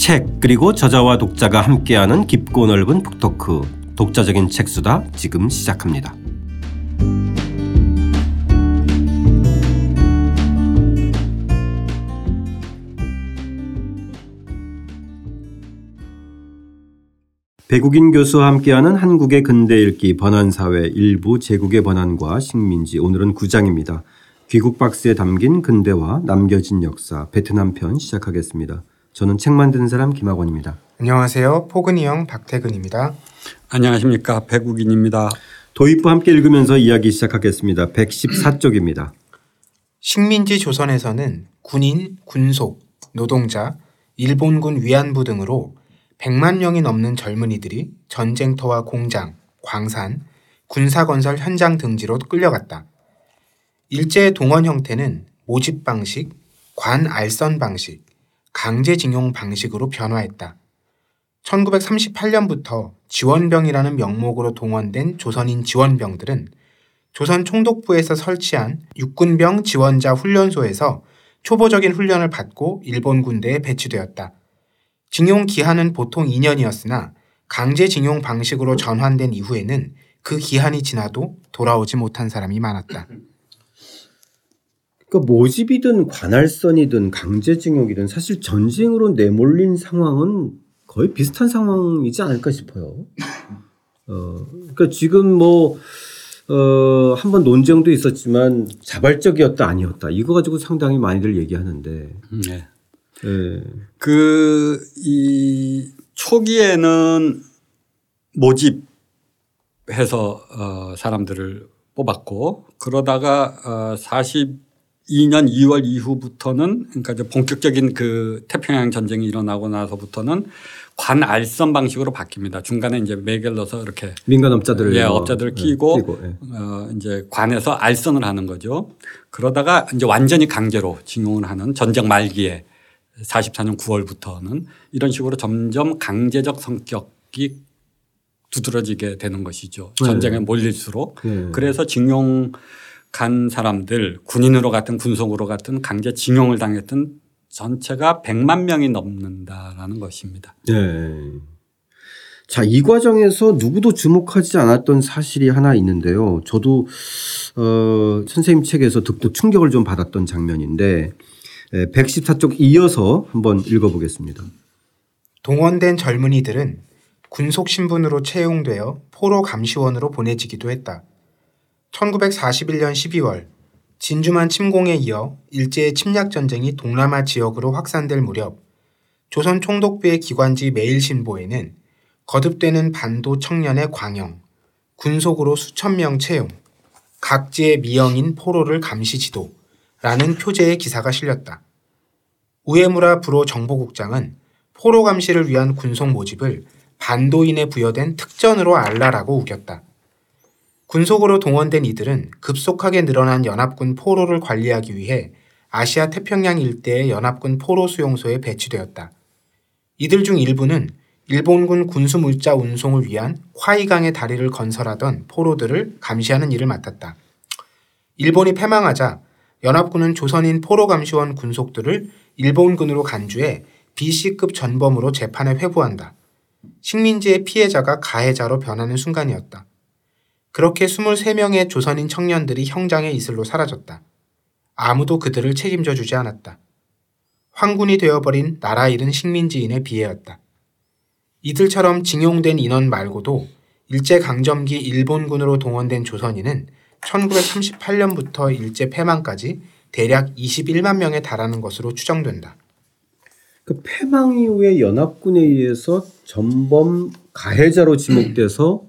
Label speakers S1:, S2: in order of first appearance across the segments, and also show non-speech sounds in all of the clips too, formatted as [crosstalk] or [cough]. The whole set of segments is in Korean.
S1: 책 그리고 저자와 독자가 함께하는 깊고 넓은 북토크 독자적인 책수다 지금 시작합니다. 배국인 교수와 함께하는 한국의 근대 읽기 번안사회 일부 제국의 번안과 식민지 오늘은 9장입니다. 귀국 박스에 담긴 근대와 남겨진 역사 베트남 편 시작하겠습니다. 저는 책 만드는 사람 김학원입니다.
S2: 안녕하세요. 포근이 형 박태근입니다.
S3: 안녕하십니까. 배국인입니다.
S1: 도입부 함께 읽으면서 이야기 시작하겠습니다. 114쪽입니다.
S2: 식민지 조선에서는 군인, 군속, 노동자, 일본군 위안부 등으로 100만 명이 넘는 젊은이들이 전쟁터와 공장, 광산, 군사건설 현장 등지로 끌려갔다. 일제의 동원 형태는 모집 방식, 관 알선 방식, 강제징용 방식으로 변화했다. 1938년부터 지원병이라는 명목으로 동원된 조선인 지원병들은 조선 총독부에서 설치한 육군병 지원자 훈련소에서 초보적인 훈련을 받고 일본 군대에 배치되었다. 징용 기한은 보통 2년이었으나 강제 징용 방식으로 전환된 이후에는 그 기한이 지나도 돌아오지 못한 사람이 많았다. [laughs]
S1: 그 모집이든 관할선이든 강제징용이든 사실 전쟁으로 내몰린 상황은 거의 비슷한 상황이지 않을까 싶어요. 어, 그러니까 지금 뭐, 어, 한번 논쟁도 있었지만 자발적이었다 아니었다. 이거 가지고 상당히 많이들 얘기하는데. 네.
S3: 네. 그, 이 초기에는 모집해서 어, 사람들을 뽑았고 그러다가 어, 42년 2월 이후부터는 그러니까 이제 본격적인 그 태평양 전쟁이 일어나고 나서부터는 관 알선 방식으로 바뀝니다. 중간에 이제 넣어서 이렇게
S1: 민간 업자들을
S3: 예, 업자들을 네, 끼고, 끼고 예. 어, 이제 관에서 알선을 하는 거죠. 그러다가 이제 완전히 강제로 징용을 하는 전쟁 말기에 44년 9월부터는 이런 식으로 점점 강제적 성격이 두드러지게 되는 것이죠. 네. 전쟁에 몰릴수록. 네. 그래서 징용 간 사람들 군인으로 같은 군속으로 같은 강제 징용을 당했던 전체가 100만 명이 넘는다라는 것입니다. 네.
S1: 자, 이 과정에서 누구도 주목하지 않았던 사실이 하나 있는데요. 저도 어, 선생님 책에서 듣고 충격을 좀 받았던 장면인데 114쪽 이어서 한번 읽어보겠습니다.
S2: 동원된 젊은이들은 군속 신분으로 채용되어 포로 감시원으로 보내지기도 했다. 1941년 12월 진주만 침공에 이어 일제의 침략 전쟁이 동남아 지역으로 확산될 무렵 조선 총독부의 기관지 매일신보에는 거듭되는 반도 청년의 광영, 군속으로 수천 명 채용, 각지의 미영인 포로를 감시 지도, 라는 표제의 기사가 실렸다. 우에무라 부로 정보국장은 포로 감시를 위한 군속 모집을 반도인에 부여된 특전으로 알라라고 우겼다. 군속으로 동원된 이들은 급속하게 늘어난 연합군 포로를 관리하기 위해 아시아 태평양 일대의 연합군 포로 수용소에 배치되었다. 이들 중 일부는 일본군 군수 물자 운송을 위한 화이강의 다리를 건설하던 포로들을 감시하는 일을 맡았다. 일본이 패망하자 연합군은 조선인 포로감시원 군속들을 일본군으로 간주해 BC급 전범으로 재판에 회부한다. 식민지의 피해자가 가해자로 변하는 순간이었다. 그렇게 23명의 조선인 청년들이 형장의 이슬로 사라졌다. 아무도 그들을 책임져 주지 않았다. 황군이 되어버린 나라 잃은 식민지인의 비애였다. 이들처럼 징용된 인원 말고도 일제강점기 일본군으로 동원된 조선인은 1938년부터 일제 패망까지 대략 21만 명에 달하는 것으로 추정된다.
S1: 그 패망 이후에 연합군에 의해서 전범 가해자로 지목돼서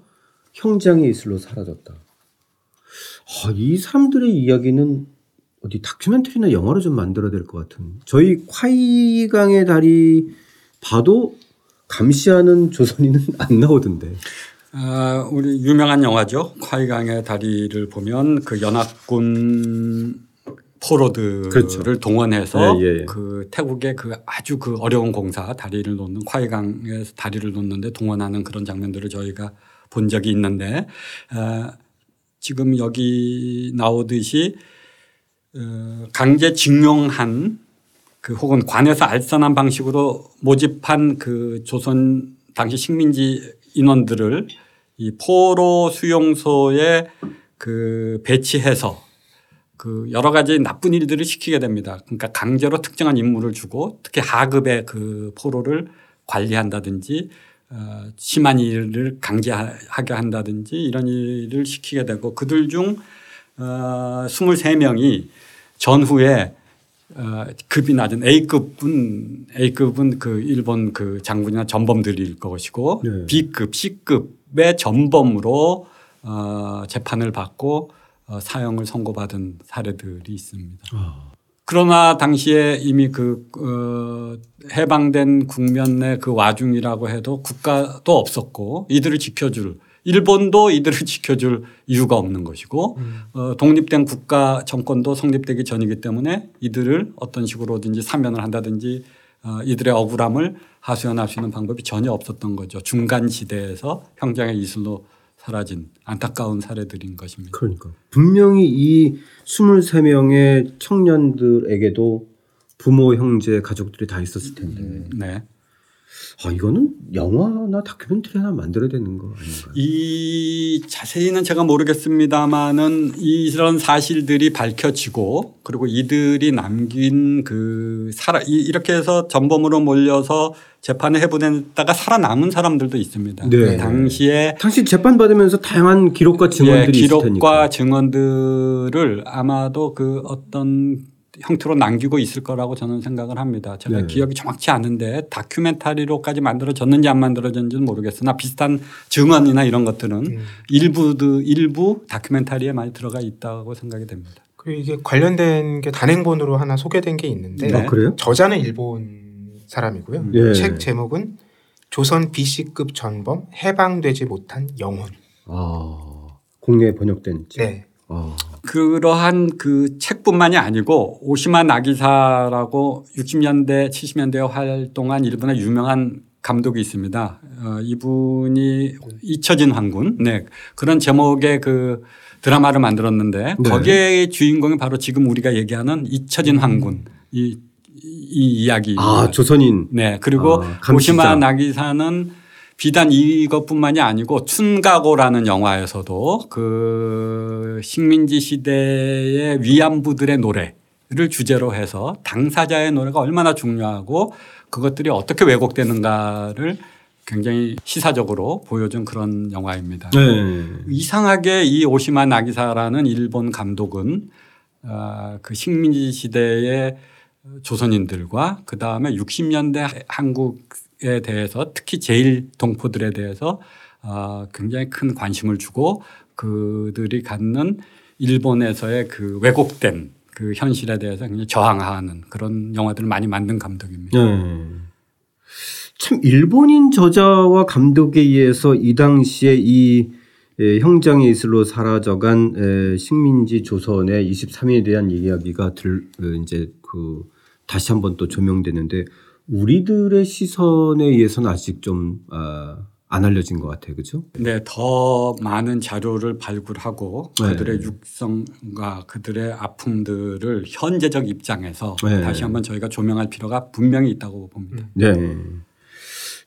S1: 형장의 이슬로 사라졌다. 아, 이 사람들의 이야기는 어디 다큐멘터리나 영화로 좀 만들어야 될 것 같은. 저희 콰이강의 다리 봐도 감시하는 [laughs] 조선인은 안 나오던데.
S3: 아, 우리 유명한 영화죠. 콰이강의 다리를 보면 그 연합군 포로들을 그렇죠. 동원해서 예, 예, 예. 그 태국의 그 아주 그 어려운 공사 다리를 놓는 콰이강에서 다리를 놓는데 동원하는 그런 장면들을 저희가 본 적이 있는데 어, 지금 여기 나오듯이 어, 강제 징용한 그 혹은 관에서 알선한 방식으로 모집한 그 조선 당시 식민지 인원들을 이 포로 수용소에 그 배치해서 그 여러 가지 나쁜 일들을 시키게 됩니다. 그러니까 강제로 특정한 임무를 주고 특히 하급의 그 포로를 관리한다든지 어 심한 일을 강제하게 한다든지 이런 일을 시키게 되고 그들 중 어, 23명이 전후에 어, 급이 낮은 A급은 A급은 그 일본 그 장군이나 전범들일 것이고
S1: 네.
S3: B급, C급의 전범으로 어, 재판을 받고 어, 사형을 선고받은 사례들이 있습니다.
S1: 아.
S3: 그러나 당시에 이미 그 어, 해방된 국면 내 그 와중이라고 해도 국가도 없었고 이들을 지켜줄 일본도 이들을 [laughs] 지켜줄 이유가 없는 것이고 어, 독립된 국가 정권도 성립되기 전이기 때문에 이들을 어떤 식으로든지 사면을 한다든지 어, 이들의 억울함을 하소연할 수 있는 방법이 전혀 없었던 거죠. 중간 시대에서 형장의 이슬로 사라진 안타까운 사례들인 것입니다.
S1: 그러니까 분명히 이 23명의 청년들에게도 부모, 형제, 가족들이 다 있었을 텐데.
S3: 네.
S1: 아, 이거는 영화나 다큐멘터리 하나 만들어야 되는 거 아닌가요?
S3: 이 자세히는 제가 모르겠습니다만은 이런 사실들이 밝혀지고 그리고 이들이 남긴 그 살아 이- 이렇게 해서 전범으로 몰려서 재판에 해보냈다가 살아남은 사람들도 있습니다.
S1: 네.
S3: 그 당시에
S1: 당시 재판 받으면서 다양한 기록과
S3: 예,
S1: 증언들이 있을
S3: 기록과. 증언들을 아마도 그 어떤 형태로 남기고 있을 거라고 저는 생각을 합니다. 제가
S1: 네.
S3: 기억이 정확치 않은데 다큐멘터리로까지 만들어졌는지 안 만들어졌는지는 모르겠으나 비슷한 증언이나 이런 것들은
S2: 음.
S3: 일부 일부 다큐멘터리에 많이 들어가 있다고 생각이 됩니다.
S2: 그리고 이게 관련된 게 단행본으로 하나 소개된 게 있는데
S3: 네.
S1: 아, 그래요?
S2: 저자는 일본 사람이고요.
S1: 예.
S2: 책 제목은 조선 BC급 전범 해방되지 못한 영혼.
S1: 아, 국내에 번역된 책.
S2: 네.
S1: 아,
S3: 그러한 그 책뿐만이 아니고 오시마 나기사라고 60년대 70년대에 활동한 일본의 유명한 감독이 있습니다. 어, 이분이 잊혀진 황군 네 그런 제목의 그 드라마를 만들었는데
S1: 네.
S3: 거기에 주인공이 바로 지금 우리가 얘기하는 잊혀진 황군 이, 이 이야기.
S1: 아 조선인.
S3: 네 그리고
S1: 아.
S3: 오시마 나기사는 비단 이것뿐만이 아니고 춘가고라는 영화에서도 그 식민지 시대의 위안부들의 노래를 주제로 해서 당사자의 노래가 얼마나 중요하고 그것들이 어떻게 왜곡되는가를 굉장히 시사적으로 보여준 그런 영화입니다.
S1: 네.
S3: 이상하게 이 오시마 나기사라는 일본 감독은 아, 그 식민지 시대의 조선인들과 그 다음에 60년대 한국 에 대해서 특히 제일 동포들에 대해서 아, 굉장히 큰 관심을 주고 그들이 갖는 일본에서의 그 왜곡된 그 현실에 대해서 굉장히 저항하는 그런 영화들을 많이 만든 감독입니다.
S1: 네. 참 일본인 저자와 감독에 의해서 이 당시에 이 에, 형장의 이슬로 사라져간 에, 식민지 조선의 23일에 대한 이야기가 들 어, 이제 그 다시 한번 또 조명되는데 우리들의 시선에 의해서는 아직 좀 아, 안 알려진 것 같아요, 그렇죠?
S3: 네, 더 많은 자료를 발굴하고
S1: 네.
S3: 그들의 육성과 그들의 아픔들을 현재적 입장에서
S1: 네.
S3: 다시 한번 저희가 조명할 필요가 분명히 있다고 봅니다.
S1: 네.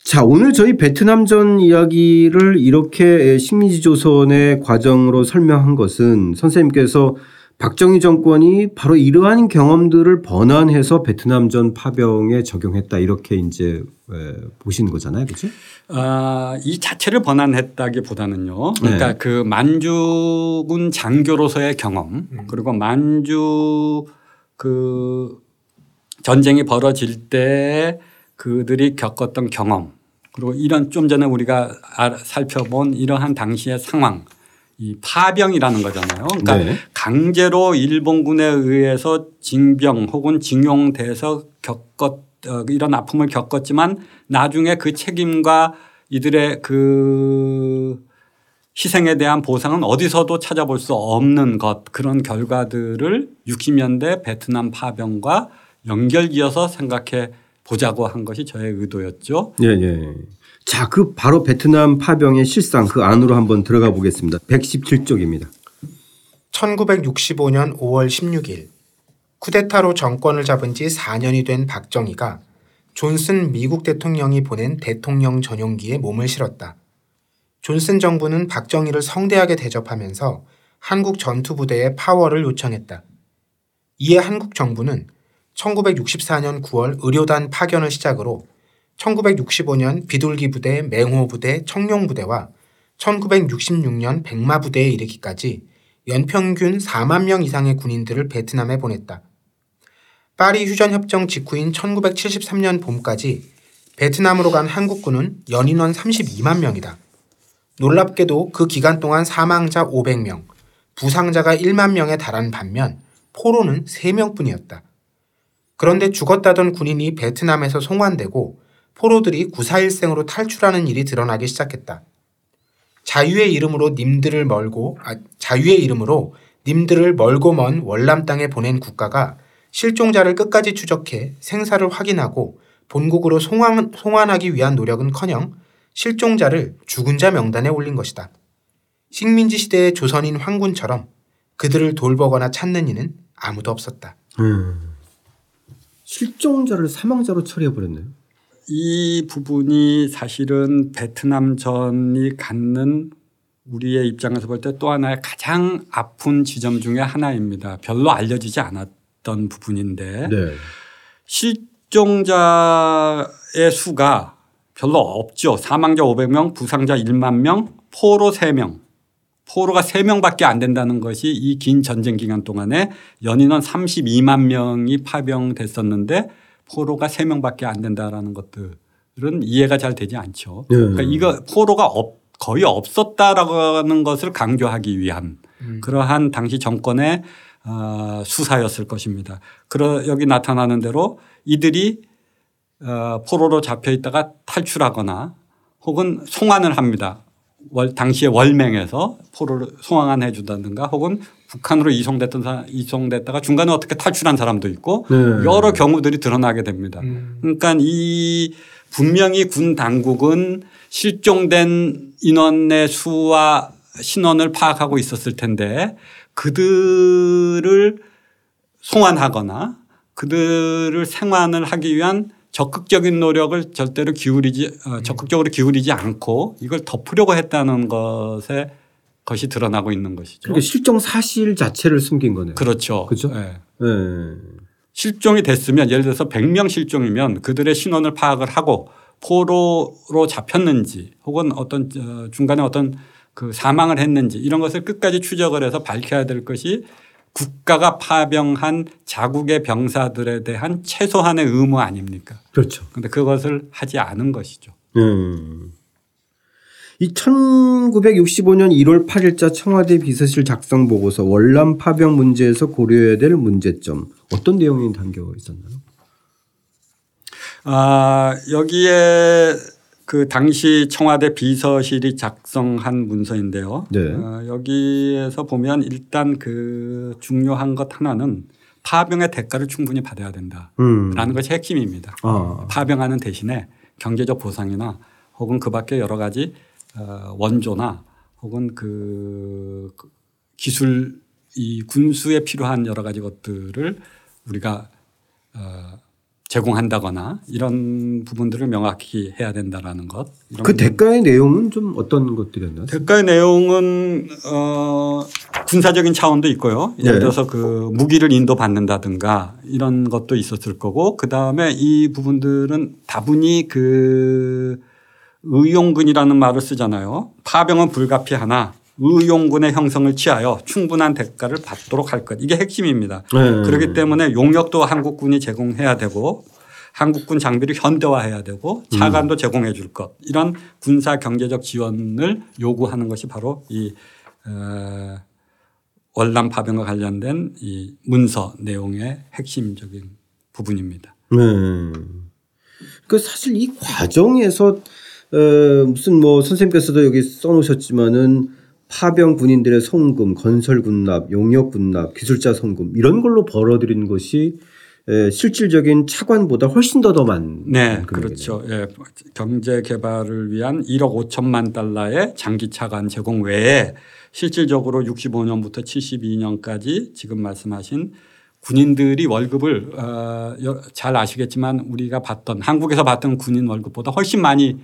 S1: 자, 오늘 저희 베트남전 이야기를 이렇게 식민지 조선의 과정으로 설명한 것은 선생님께서 박정희 정권이 바로 이러한 경험들을 번안해서 베트남전 파병에 적용했다 이렇게 이제 에, 보시는 거잖아요. 그렇죠?
S3: 아, 이 자체를 번안했다기보다는요. 그러니까
S1: 네.
S3: 그 만주군 장교로서의 경험 그리고 만주 그 전쟁이 벌어질 때 그들이 겪었던 경험 그리고 이런 좀 전에 우리가 알- 살펴본 이러한 당시의 상황 이 파병이라는 거잖아요. 그러니까
S1: 네.
S3: 강제로 일본군에 의해서 징병 혹은 징용돼서 겪었 어, 이런 아픔을 겪었지만 나중에 그 책임과 이들의 그 희생에 대한 보상은 어디서도 찾아볼 수 없는 것 그런 결과들을 60년대 베트남 파병과 연결지어서 생각해 보자고 한 것이 저의 의도였죠.
S1: 예, 예. 자, 그 바로 베트남 파병의 실상 그 안으로 한번 들어가 보겠습니다. 117쪽입니다.
S2: 1965년 5월 16일 쿠데타로 정권을 잡은 지 4년이 된 박정희가 존슨 미국 대통령이 보낸 대통령 전용기에 몸을 실었다. 존슨 정부는 박정희를 성대하게 대접하면서 한국 전투부대의 파워를 요청했다. 이에 한국 정부는 1964년 9월 의료단 파견을 시작으로 1965년 비둘기 부대, 맹호 부대, 청룡 부대와 1966년 백마 부대에 이르기까지 연평균 4만 명 이상의 군인들을 베트남에 보냈다. 파리 휴전 협정 직후인 1973년 봄까지 베트남으로 간 한국군은 연인원 32만 명이다. 놀랍게도 그 기간 동안 사망자 500명, 부상자가 1만 명에 달한 반면 포로는 3명뿐이었다. 그런데 죽었다던 군인이 베트남에서 송환되고 포로들이 구사일생으로 탈출하는 일이 드러나기 시작했다. 자유의 이름으로 님들을 멀고 아, 자유의 이름으로 님들을 멀고 먼 월남 땅에 보낸 국가가 실종자를 끝까지 추적해 생사를 확인하고 본국으로 송환, 송환하기 위한 노력은커녕 실종자를 죽은 자 명단에 올린 것이다. 식민지 시대의 조선인 황군처럼 그들을 돌보거나 찾는 이는 아무도 없었다. 음.
S1: 실종자를 사망자로 처리해버렸네요.
S3: 이 부분이 사실은 베트남 전이 갖는 우리의 입장에서 볼 때 또 하나의 가장 아픈 지점 중의 하나입니다. 별로 알려지지 않았던 부분인데 네. 실종자의 수가 별로 없죠. 사망자 500명, 부상자 1만 명, 포로 3명. 포로가 3명밖에 안 된다는 것이 이 긴 전쟁 기간 동안에 연인원 32만 명이 파병됐었는데 포로가 3명밖에 안 된다라는 것들은 이해가 잘 되지 않죠. 네. 그러니까 이거 포로가 없, 거의 없었다라는 것을 강조하기 위한 음. 그러한 당시 정권의 어, 수사였을 것입니다. 그러 여기 나타나는 대로 이들이 어, 포로로 잡혀 있다가 탈출하거나 혹은 송환을 합니다. 월, 당시에 월맹에서 포로를 송환해 주다든가 혹은 북한으로 이송됐던 사람, 이송됐다가 중간에 어떻게 탈출한 사람도 있고 네. 여러 경우들이 드러나게 됩니다. 음. 그러니까 이 분명히 군 당국은 실종된 인원의 수와 신원을 파악하고 있었을 텐데 그들을 송환하거나 그들을 생환을 하기 위한 적극적인 노력을 절대로 기울이지 어, 적극적으로 기울이지 않고 이걸 덮으려고 했다는 것에 것이 드러나고 있는 것이죠.
S1: 그러니까 실종 사실 자체를 숨긴 거네요.
S3: 그렇죠.
S1: 그렇죠. 네. 네.
S3: 실종이 됐으면 예를 들어서 100명 실종이면 그들의 신원을 파악을 하고 포로로 잡혔는지 혹은 어떤 어, 중간에 어떤 그 사망을 했는지 이런 것을 끝까지 추적을 해서 밝혀야 될 것이 국가가 파병한 자국의 병사들에 대한 최소한의 의무 아닙니까?
S1: 그렇죠.
S3: 그런데 그것을 하지 않은 것이죠.
S1: 음. 이 1965년 1월 8일자 청와대 비서실 작성 보고서 월남 파병 문제에서 고려해야 될 문제점 어떤 내용이 담겨 있었나요?
S3: 아, 여기에 그 당시 청와대 비서실이 작성한 문서인데요. 네. 어, 여기에서 보면 일단 그 중요한 것 하나는 파병의 대가를 충분히 받아야 된다라는 음. 것이 핵심입니다. 아. 파병하는 대신에 경제적 보상이나 혹은 그 밖에 여러 가지 어, 원조나 혹은 그, 그 기술 이 군수에 필요한 여러 가지 것들을 우리가 어 제공한다거나 이런 부분들을 명확히 해야 된다라는 것.
S1: 그 대가의 내용은 좀 어떤 것들이었나요?
S3: 대가의 내용은 어 군사적인 차원도 있고요. 예를 네. 들어서 그 무기를 인도받는다든가 이런 것도 있었을 거고 그 다음에 이 부분들은 다분히 그 의용군이라는 말을 쓰잖아요. 파병은 불가피하나 의용군의 형성을 취하여 충분한 대가를 받도록 할 것. 이게 핵심입니다. 네. 그렇기 때문에 용역도 한국군이 제공해야 되고 한국군 장비를 현대화해야 되고 차관도 음. 제공해 줄 것. 이런 군사 경제적 지원을 요구하는 것이 바로 이 어, 월남 파병과 관련된 이 문서 내용의 핵심적인 부분입니다.
S1: 네. 그 사실 이 과정에서 어, 무슨 뭐 선생님께서도 여기 써놓으셨지만은 파병 군인들의 송금, 건설 군납, 용역 군납, 기술자 송금 이런 걸로 벌어들인 것이 실질적인 차관보다 훨씬 더 더 많은
S3: 네, 그렇죠. 예, 경제 개발을 위한 1억 5천만 달러의 장기 차관 제공 외에 실질적으로 65년부터 72년까지 지금 말씀하신 군인들이 월급을 어, 여- 잘 아시겠지만 우리가 봤던 한국에서 봤던 군인 월급보다 훨씬 많이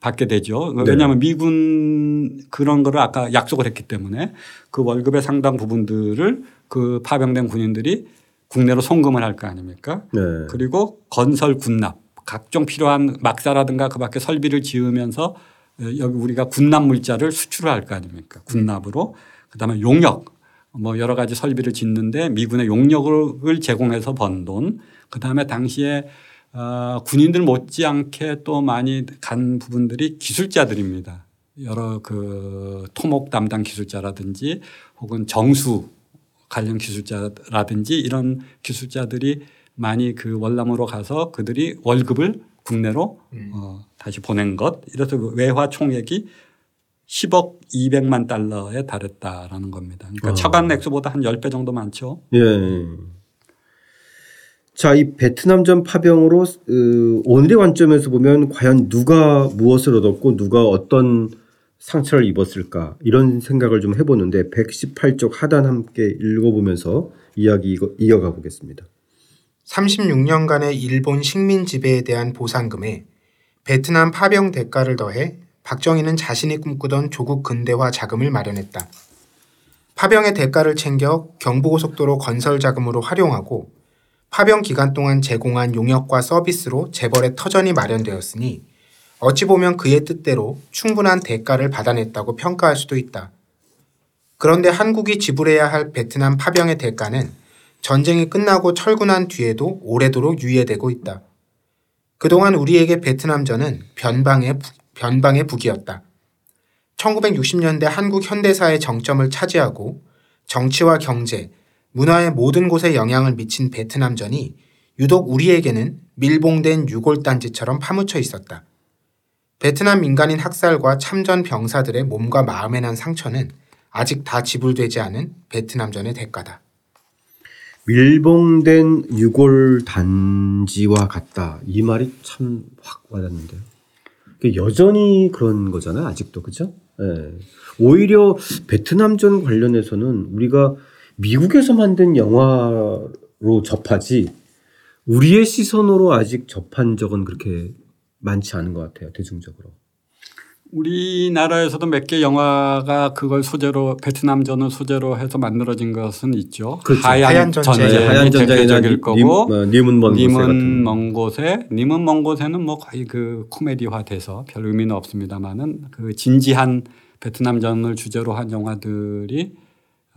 S3: 받게 되죠.
S1: 네.
S3: 왜냐하면 미군 그런 거를 아까 약속을 했기 때문에 그 월급의 상당 부분들을 그 파병된 군인들이 국내로 송금을 할 거 아닙니까?
S1: 네.
S3: 그리고 건설 군납 각종 필요한 막사라든가 그 밖에 설비를 지으면서 어, 여기 우리가 군납 물자를 수출을 할 거 아닙니까? 군납으로 그다음에 용역 뭐 여러 가지 설비를 짓는데 미군의 용역을 제공해서 번 돈. 그다음에 당시에 어, 군인들 못지않게 또 많이 간 부분들이 기술자들입니다. 여러 그 토목 담당 기술자라든지 혹은 정수 관련 기술자라든지 이런 기술자들이 많이 그 월남으로 가서 그들이 월급을 국내로 어, 다시 보낸 것. 이래서 그 외화 총액이 10억 200만 달러에 달했다라는 겁니다. 그러니까
S1: 어.
S3: 처간 액수보다 한 10배 정도 많죠.
S1: 예. 자, 이 베트남전 파병으로 으, 오늘의 관점에서 보면 과연 누가 무엇을 얻었고 누가 어떤 상처를 입었을까 이런 생각을 좀 해보는데 118쪽 하단 함께 읽어보면서 이야기 이어가 보겠습니다.
S2: 36년간의 일본 식민 지배에 대한 보상금에 베트남 파병 대가를 더해 박정희는 자신이 꿈꾸던 조국 근대화 자금을 마련했다. 파병의 대가를 챙겨 경부고속도로 건설 자금으로 활용하고 파병 기간 동안 제공한 용역과 서비스로 재벌의 터전이 마련되었으니 어찌 보면 그의 뜻대로 충분한 대가를 받아냈다고 평가할 수도 있다. 그런데 한국이 지불해야 할 베트남 파병의 대가는 전쟁이 끝나고 철군한 뒤에도 오래도록 유예되고 있다. 그동안 우리에게 베트남전은 변방의, 부- 변방의 북이었다. 1960년대 한국 현대사의 정점을 차지하고 정치와 경제, 문화의 모든 곳에 영향을 미친 베트남전이 유독 우리에게는 밀봉된 유골단지처럼 파묻혀 있었다. 베트남 민간인 학살과 참전 병사들의 몸과 마음에 난 상처는 아직 다 지불되지 않은 베트남전의 대가다.
S1: 밀봉된 유골 단지와 같다. 이 말이 참 확 와닿는데요. 그 여전히 그런 거잖아요. 아직도 그죠? 예. 오히려 베트남전 관련해서는 우리가 미국에서 만든 영화로 접하지 우리의 시선으로 아직 접한 적은 그렇게 많지 않은 것 같아요. 대중적으로.
S3: 우리나라에서도 몇 개 영화가 그걸 소재로 베트남전을 소재로 해서 만들어진 것은 있죠.
S1: 그렇죠.
S3: 하얀,
S2: 하얀 전쟁.
S3: 전쟁이
S2: 네,
S1: 하얀 님-
S3: 거고
S1: 님- 어, 님은 먼 곳에
S3: 님은. 먼 곳에 님은 먼 곳에는 뭐 거의 그 코미디화돼서 별 의미는 없습니다만은 그 진지한 베트남전을 주제로 한 영화들이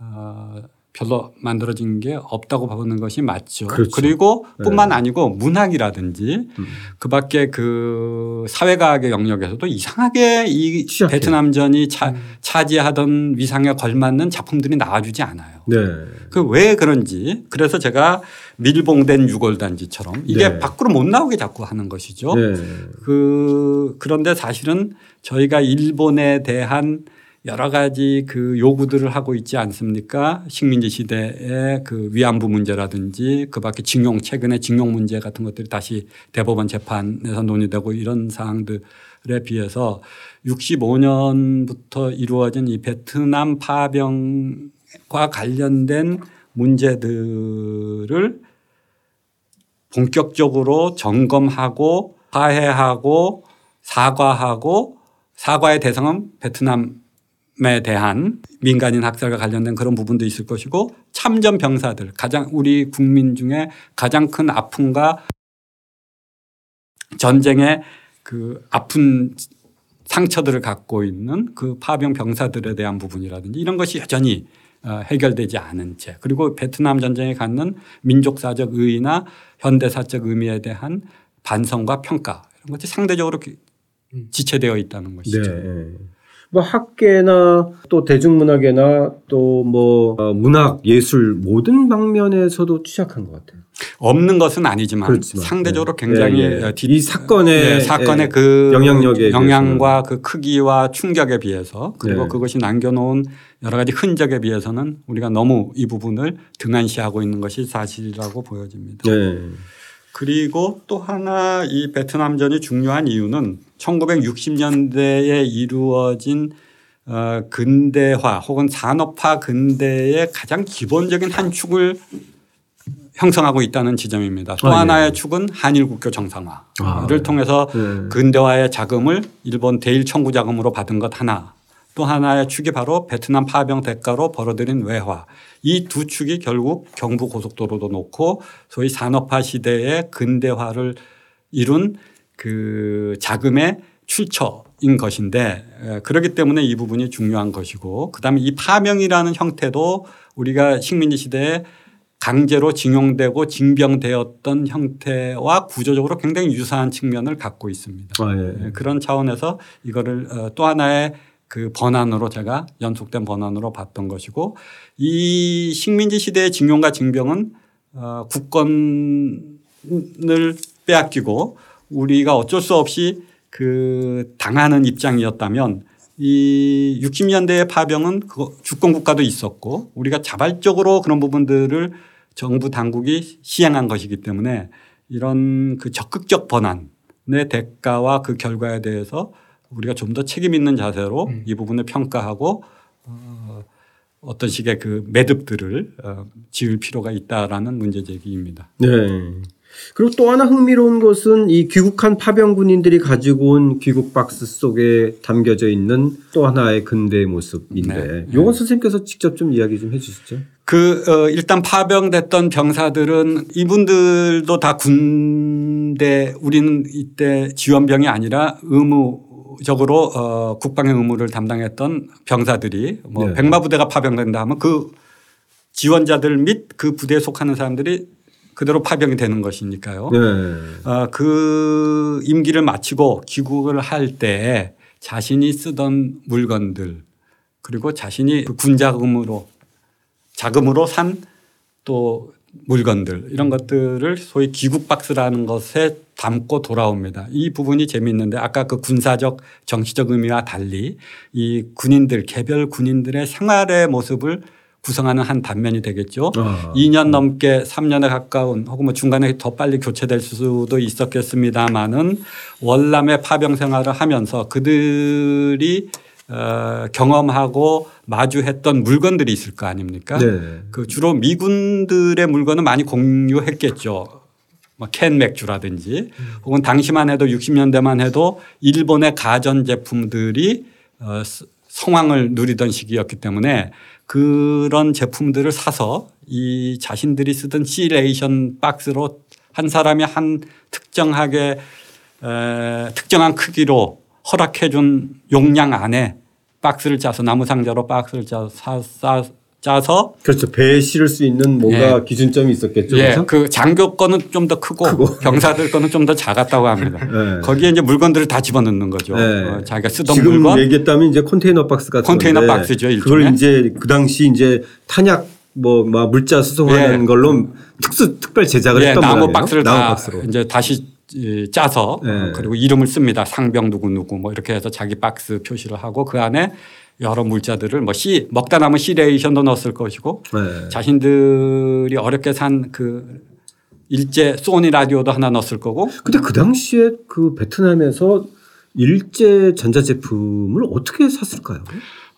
S3: 어 별로 만들어진 게 없다고 보는 것이 맞죠.
S1: 그렇죠.
S3: 리고
S1: 네.
S3: 뿐만 아니고 문학이라든지
S1: 음.
S3: 그 밖에 그 사회과학의 영역에서도 이상하게 이
S1: 취약해요.
S3: 베트남전이 차, 차지하던 위상에 걸맞는 작품들이 나와주지 않아요.
S1: 네.
S3: 그 왜 그런지 그래서 제가 밀봉된 유골단지처럼 이게
S1: 네.
S3: 밖으로 못 나오게 자꾸 하는 것이죠.
S1: 네.
S3: 그 그런데 사실은 저희가 일본에 대한 여러 가지 그 요구들을 하고 있지 않습니까? 식민지 시대의 그 위안부 문제라든지 그 밖에 징용 최근에 징용 문제 같은 것들이 다시 대법원 재판에서 논의되고 이런 사항들에 비해서 65년부터 이루어진 이 베트남 파병과 관련된 문제들을 본격적으로 점검하고 화해하고 사과하고 사과의 대상은 베트남 에 대한 민간인 학살과 관련된 그런 부분도 있을 것이고 참전 병사들 가장 우리 국민 중에 가장 큰 아픔과 전쟁의 그 아픈 상처들을 갖고 있는 그 파병 병사들에 대한 부분이라든지 이런 것이 여전히 어, 해결되지 않은 채 그리고 베트남 전쟁에 갖는 민족사적 의의나 현대사적 의미에 대한 반성과 평가 이런 것이 상대적으로 기- 지체되어 있다는
S1: 네.
S3: 것이죠.
S1: 뭐 학계나 또 대중문학이나 또 뭐 문학, 예술 모든 방면에서도 취약한 것 같아요.
S3: 없는 것은 아니지만
S1: 그렇지만,
S3: 상대적으로
S1: 네.
S3: 굉장히. 어, 뒤-
S1: 이 사건의,
S3: 네, 사건의
S1: 예,
S3: 그
S1: 영향력에
S3: 영향과 그 크기와 충격에 비해서 그리고
S1: 네.
S3: 그것이 남겨놓은 여러 가지 흔적에 비해서는 우리가 너무 이 부분을 등한시하고 있는 것이 사실이라고 보여집니다.
S1: 네.
S3: 그리고 또 하나 이 베트남전이 중요한 이유는 1960년대에 이루어진 어, 근대화 혹은 산업화 근대의 가장 기본적인 한 축을 형성하고 있다는 지점입니다. 또
S1: 아, 예.
S3: 하나의 축은 한일 국교 정상화를
S1: 아.
S3: 통해서
S1: 네.
S3: 근대화의 자금을 일본 대일 청구 자금으로 받은 것 하나 또 하나의 축이 바로 베트남 파병 대가로 벌어들인 외화 이 두 축이 결국 경부 고속도로도 놓고 소위 산업화 시대의 근대화를 이룬 그 자금의 출처인 것인데 에, 그렇기 때문에 이 부분이 중요한 것이고 그다음에 이 파병이라는 형태도 우리가 식민지 시대에 강제로 징용되고 징병되었던 형태와 구조적으로 굉장히 유사한 측면을 갖고 있습니다.
S1: 아, 예.
S3: 예, 그런 차원에서 이거를 어, 또 하나의 그 번안으로 제가 연속된 번안으로 봤던 것이고 이 식민지 시대의 징용과 징병은 어, 국권을 빼앗기고 우리가 어쩔 수 없이 그 당하는 입장이었다면 이 60년대의 파병은 주권 국가도 있었고 우리가 자발적으로 그런 부분들을 정부 당국이 시행한 것이기 때문에 이런 그 적극적 번안의 대가와 그 결과에 대해서 우리가 좀 더 책임 있는 자세로
S2: 음.
S3: 이 부분을 평가하고 어, 어떤 식의 그 매듭들을 어, 지을 필요가 있다라는 문제 제기입니다.
S1: 네. 그리고 또 하나 흥미로운 것은 이 귀국한 파병 군인들이 가지고 온 귀국 박스 속에 담겨져 있는 또 하나의 근대의 모습인데
S3: 네.
S1: 요건 선생님께서 직접 좀 이야기 좀 해 주시죠.
S3: 그 어, 일단 파병됐던 병사들은 이분들도 다 군대 우리는 이때 지원병이 아니라 의무 적으로 어, 국방의 의무를 담당했던 병사들이 뭐
S1: 네.
S3: 백마 부대가 파병된다 하면 그 지원자들 및 그 부대에 속하는 사람들이 그대로 파병이 되는 것이니까요.
S1: 네.
S3: 어, 그 임기를 마치고 귀국을 할 때 자신이 쓰던 물건들 그리고 자신이 그 군자금으로 자금으로 산 또 물건들 이런 것들을 소위 귀국 박스라는 것에 담고 돌아옵니다. 이 부분이 재미있는데 아까 그 군사적 정치적 의미와 달리 이 군인들 개별 군인들의 생활의 모습을 구성하는 한 단면이 되겠죠.
S1: 아.
S3: 2년 넘게 3년에 가까운 혹은 뭐 중간에 더 빨리 교체될 수도 있었겠습니다마는 월남의 파병 생활을 하면서 그들이 어, 경험하고 마주했던 물건들이 있을 거 아닙니까?
S1: 네.
S3: 그 주로 미군들의 물건은 많이 공유했겠죠. 뭐캔 맥주라든지 혹은 당시만 해도 60년대만 해도 일본의 가전 제품들이 어, 스- 성황을 누리던 시기였기 때문에 그런 제품들을 사서 이 자신들이 쓰던 시레이션 박스로 한 사람이 한 특정하게 에, 특정한 크기로 허락해 준 용량 안에 박스를 짜서 나무 상자로 박스를 짜서 사, 사, 짜서
S1: 그렇죠. 배에 실을 수 있는 뭔가
S3: 예.
S1: 기준점이 있었겠죠.
S3: 예,
S1: 그래서?
S3: 그 장교 거는 좀 더 크고, 병사들 거는 좀 더 작았다고 합니다.
S1: 네. [laughs]
S3: 거기에 이제 물건들을 다 집어넣는 거죠.
S1: 네.
S3: 어, 자기가 쓰던
S1: 지금
S3: 물건
S1: 얘기했다면 이제 컨테이너 박스 같은
S3: 컨테이너 박스죠,
S1: 그걸
S3: 일종의.
S1: 이제 그 당시 이제 탄약 뭐, 막 물자 수송하는
S3: 예.
S1: 걸로 특수 특별 제작을
S3: 예,
S1: 했던
S3: 나무
S1: 모양이에요.
S3: 박스를
S1: 나무
S3: 다
S1: 박스로.
S3: 이제 다시 이, 짜서 그리고 이름을 씁니다. 상병 누구 누구 뭐 이렇게 해서 자기 박스 표시를 하고 그 안에 여러 물자들을 뭐씨 먹다 남은 시레이션도 넣었을 것이고
S1: 네.
S3: 자신들이 어렵게 산 그 일제 소니 라디오도 하나 넣었을 거고
S1: 근데 그 당시에 그 베트남에서 일제 전자제품을 어떻게 샀을까요?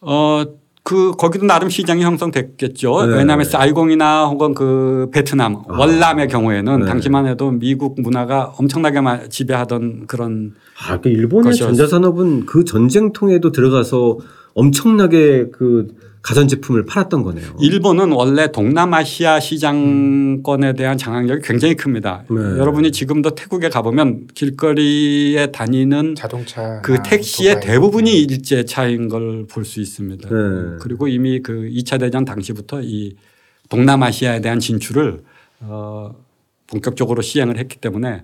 S3: 어, 그 거기도 나름 시장이 형성됐겠죠.
S1: 네.
S3: 왜냐하면 사이공이나 혹은 그 베트남 월남의 경우에는
S1: 네.
S3: 당시만 해도 미국 문화가 엄청나게 마- 지배하던 그런
S1: 아, 그 일본의
S3: 것이었-
S1: 전자산업은 그 전쟁통에도 들어가서 엄청나게 그 가전제품을 팔았던 거네요.
S3: 일본은 원래 동남아시아 시장권에 대한 장악력이 굉장히 큽니다.
S1: 네.
S3: 여러분이 지금도 태국에 가보면 길거리에 다니는
S2: 자동차
S3: 그 택시의 대부분이 일제 차인 걸 볼 수 있습니다.
S1: 네.
S3: 그리고 이미 그 2차 대전 당시부터 이 동남아시아에 대한 진출을 어 본격적으로 시행을 했기 때문에 어,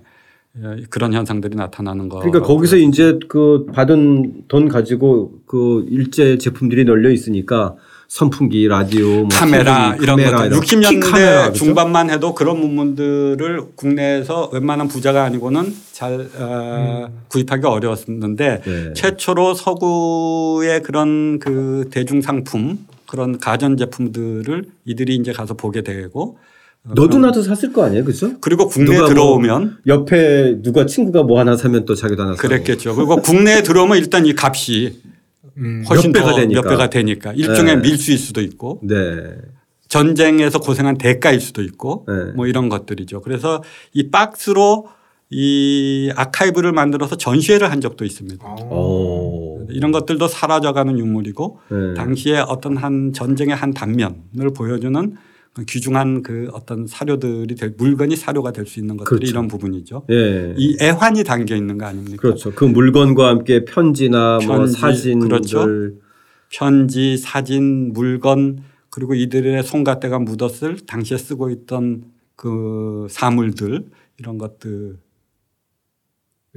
S3: 그런 현상들이 나타나는 거.
S1: 그러니까 거기서 이제 그 받은 돈 가지고 그 일제 제품들이 널려 있으니까 선풍기, 라디오, 뭐
S3: 카메라
S1: TV,
S3: 이런
S1: 카메라
S3: 것들
S1: 키
S3: 60년대
S1: 카메라?
S3: 중반만 해도 그런 문문들을 국내에서 웬만한 부자가 아니고는 잘 어, 구입하기 어려웠는데
S1: 네.
S3: 최초로 서구의 그런 그 대중 상품 그런 가전 제품들을 이들이 이제 가서 보게 되고 어,
S1: 너도 나도 샀을 거 아니에요, 그죠?
S3: 그리고 국내에
S1: 누가 뭐
S3: 들어오면
S1: 옆에 누가 친구가 뭐 하나 사면 또 자기도 하나 사고.
S3: 그랬겠죠. 그리고 국내에 들어오면 일단 이 값이
S2: 음.
S3: 훨씬
S1: 몇 배가
S3: 더
S1: 되니까.
S3: 몇 배가 되니까 일종의
S1: 네.
S3: 밀수일 수도 있고
S1: 네.
S3: 전쟁에서 고생한 대가일 수도 있고
S1: 네.
S3: 뭐 이런 것들이죠. 그래서 이 박스로 이 아카이브를 만들어서 전시회를 한 적도 있습니다.
S1: 어.
S3: 이런 것들도 사라져가는 유물이고
S1: 네.
S3: 당시에 어떤 한 전쟁의 한 단면을 보여주는 그 귀중한 그 어떤 사료들이 될 물건이 사료가 될 수 있는 것들이
S1: 그렇죠.
S3: 이런 부분이죠.
S1: 예.
S3: 이 애환이 담겨 있는 거 아닙니까?
S1: 그렇죠. 그 물건과 함께 편지나 뭐
S3: 편지,
S1: 사진들
S3: 그렇죠. 편지, 사진, 물건 그리고 이들의 손가락가 묻었을 당시에 쓰고 있던 그 사물들 이런 것들이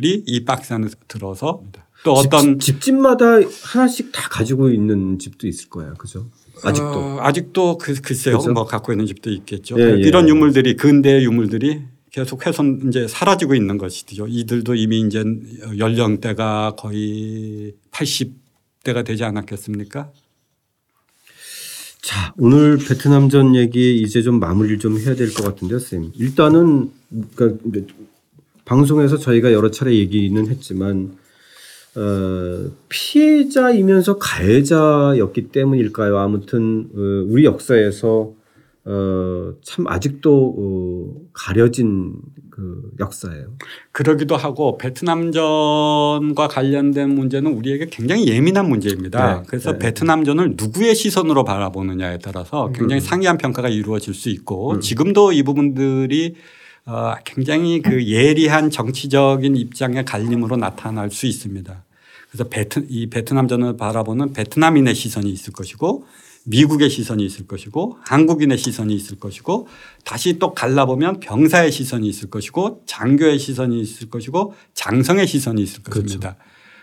S3: 이 박스 안에 들어서 또 어떤
S1: 집, 집마다 하나씩 다 가지고 있는 집도 있을 거예요. 그죠? 아직도.
S3: 어, 아직도 그, 글쎄요
S1: 그죠?
S3: 뭐 갖고 있는 집도 있겠죠.
S1: 예, 예.
S3: 이런 유물들이 근대의 유물들이 계속 훼손 이제 사라지고 있는 것이죠. 이들도 이미 이제 연령대가 거의 80대가 되지 않았겠습니까?
S1: 자, 오늘 베트남전 얘기 이제 좀 마무리를 좀 해야 될 것 같은데요, 쌤. 일단은 그러니까 방송에서 저희가 여러 차례 얘기는 했지만 어, 피해자이면서 가해자였기 때문일까요? 아무튼 어, 우리 역사에서 어, 참 아직도 어, 가려진 그 역사예요.
S3: 그러기도 하고 베트남전과 관련된 문제는 우리에게 굉장히 예민한 문제입니다.
S1: 네,
S3: 그래서
S1: 네.
S3: 베트남전을 누구의 시선으로 바라보느냐에 따라서 굉장히
S1: 음.
S3: 상이한 평가가 이루어질 수 있고 지금도 이 부분들이 어, 굉장히 그 예리한 정치적인 입장의 갈림으로 나타날 수 있습니다. 그래서 베트, 이 베트남전을 바라보는 베트남인의 시선이 있을 것이고 미국의 시선이 있을 것이고 한국인의 시선이 있을 것이고 다시 또 갈라보면 병사의 시선이 있을 것이고 장교의 시선이 있을 것이고 장성의 시선이 있을
S1: 그렇죠.
S3: 것입니다.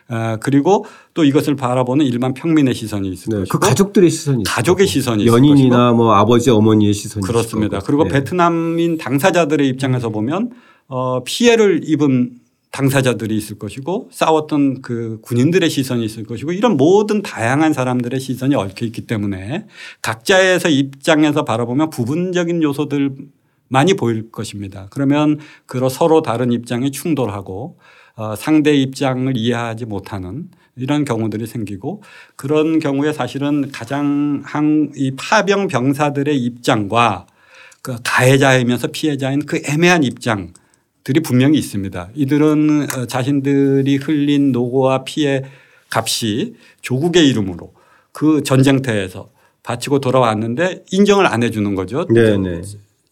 S3: 아, 그리고 또 이것을 바라보는 일반 평민의 시선이 있을
S1: 네,
S3: 것이고
S1: 그 가족들의 시선이
S3: 가족의. 시선이
S1: 연인이나 뭐 아버지 어머니의 시선이
S3: 그렇습니다. 그리고
S1: 네.
S3: 베트남인 당사자들의 입장에서 보면 어, 피해를 입은 당사자들이 있을 것이고 싸웠던 그 군인들의 시선이 있을 것이고 이런 모든 다양한 사람들의 시선이 얽혀 있기 때문에 각자에서 입장에서 바라보면 부분적인 요소들 많이 보일 것입니다. 그러면 그로 서로 다른 입장이 충돌하고 어, 상대 입장을 이해하지 못하는 이런 경우들이 생기고 그런 경우에 사실은 가장 한 이 파병 병사들의 입장과 그 가해자이면서 피해자인 그 애매한 입장 들이 분명히 있습니다. 이들은 어, 자신들이 흘린 노고와 피해 값이 조국의 이름으로 그 전쟁터에서 바치고 돌아왔는데 인정을 안 해주는 거죠.
S1: 네네.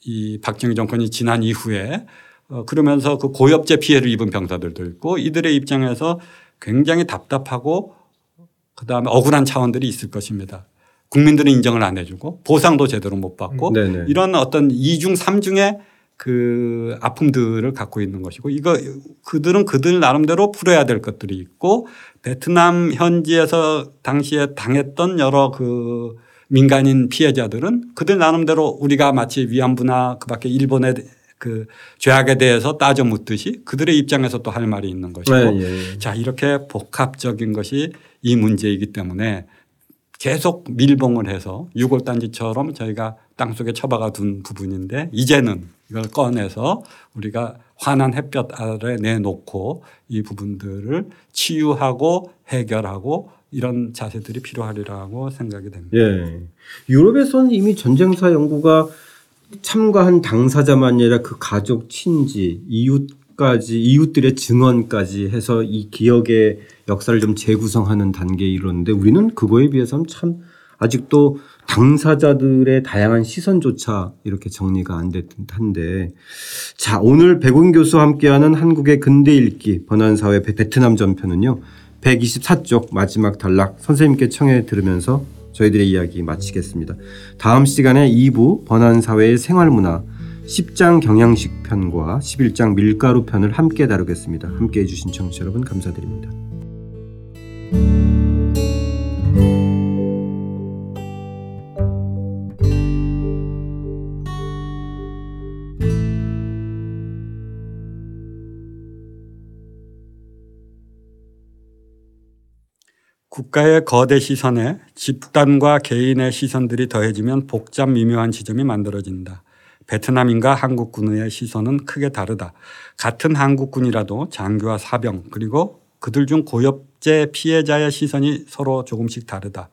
S3: 이 박정희 정권이 지난 이후에 어, 그러면서 그 고엽제 피해를 입은 병사들도 있고 이들의 입장에서 굉장히 답답하고 그다음에 억울한 차원들이 있을 것입니다. 국민들은 인정을 안 해주고 보상도 제대로 못 받고
S1: 네네.
S3: 이런 어떤 이중 삼중의 그 아픔들을 갖고 있는 것이고 이거 그들은 그들 나름대로 풀어야 될 것들이 있고 베트남 현지에서 당시에 당했던 여러 그 민간인 피해자들은 그들 나름대로 우리가 마치 위안부나 그 밖에 일본의 그 죄악에 대해서 따져 묻듯이 그들의 입장에서 또 할 말이 있는 것이고
S1: 네, 예.
S3: 자 이렇게 복합적인 것이 이 문제이기 때문에 계속 밀봉을 해서 유골단지처럼 저희가 땅속에 처박아 둔 부분인데 이제는 이걸 꺼내서 우리가 환한 햇볕 아래 내놓고 이 부분들을 치유하고 해결하고 이런 자세들이 필요하리라고 생각이 됩니다.
S1: 예. 유럽에서는 이미 전쟁사 연구가 참가한 당사자만 아니라 그 가족, 친지, 이웃까지 이웃들의 증언까지 해서 이 기억의 역사를 좀 재구성하는 단계에 이르렀는데 우리는 그거에 비해서는 참 아직도 당사자들의 다양한 시선조차 이렇게 정리가 안 됐 듯 한데. 자 오늘 백운 교수와 함께하는 한국의 근대 읽기 번안사회 베트남 전편은요 124쪽 마지막 단락 선생님께 청해 들으면서 저희들의 이야기 마치겠습니다. 다음 시간에 2부 번안사회의 생활문화 10장 경양식 편과 11장 밀가루 편을 함께 다루겠습니다. 함께 해주신 청취자 여러분 감사드립니다.
S3: 국가의 거대 시선에 집단과 개인의 시선들이 더해지면 복잡 미묘한 지점이 만들어진다. 베트남인과 한국군의 시선은 크게 다르다. 같은 한국군이라도 장교와 사병 그리고 그들 중 고엽제 피해자의 시선이 서로 조금씩 다르다.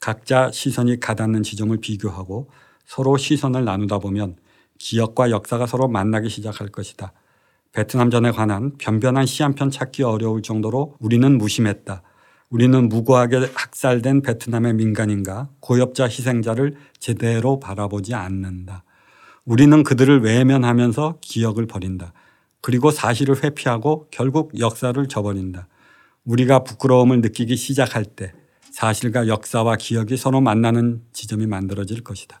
S3: 각자 시선이 가닿는 지점을 비교하고 서로 시선을 나누다 보면 기억과 역사가 서로 만나기 시작할 것이다. 베트남전에 관한 변변한 시 한 편 찾기 어려울 정도로 우리는 무심했다. 우리는 무고하게 학살된 베트남의 민간인과 고엽자 희생자를 제대로 바라보지 않는다. 우리는 그들을 외면하면서 기억을 버린다. 그리고 사실을 회피하고 결국 역사를 저버린다. 우리가 부끄러움을 느끼기 시작할 때 사실과 역사와 기억이 서로 만나는 지점이 만들어질 것이다.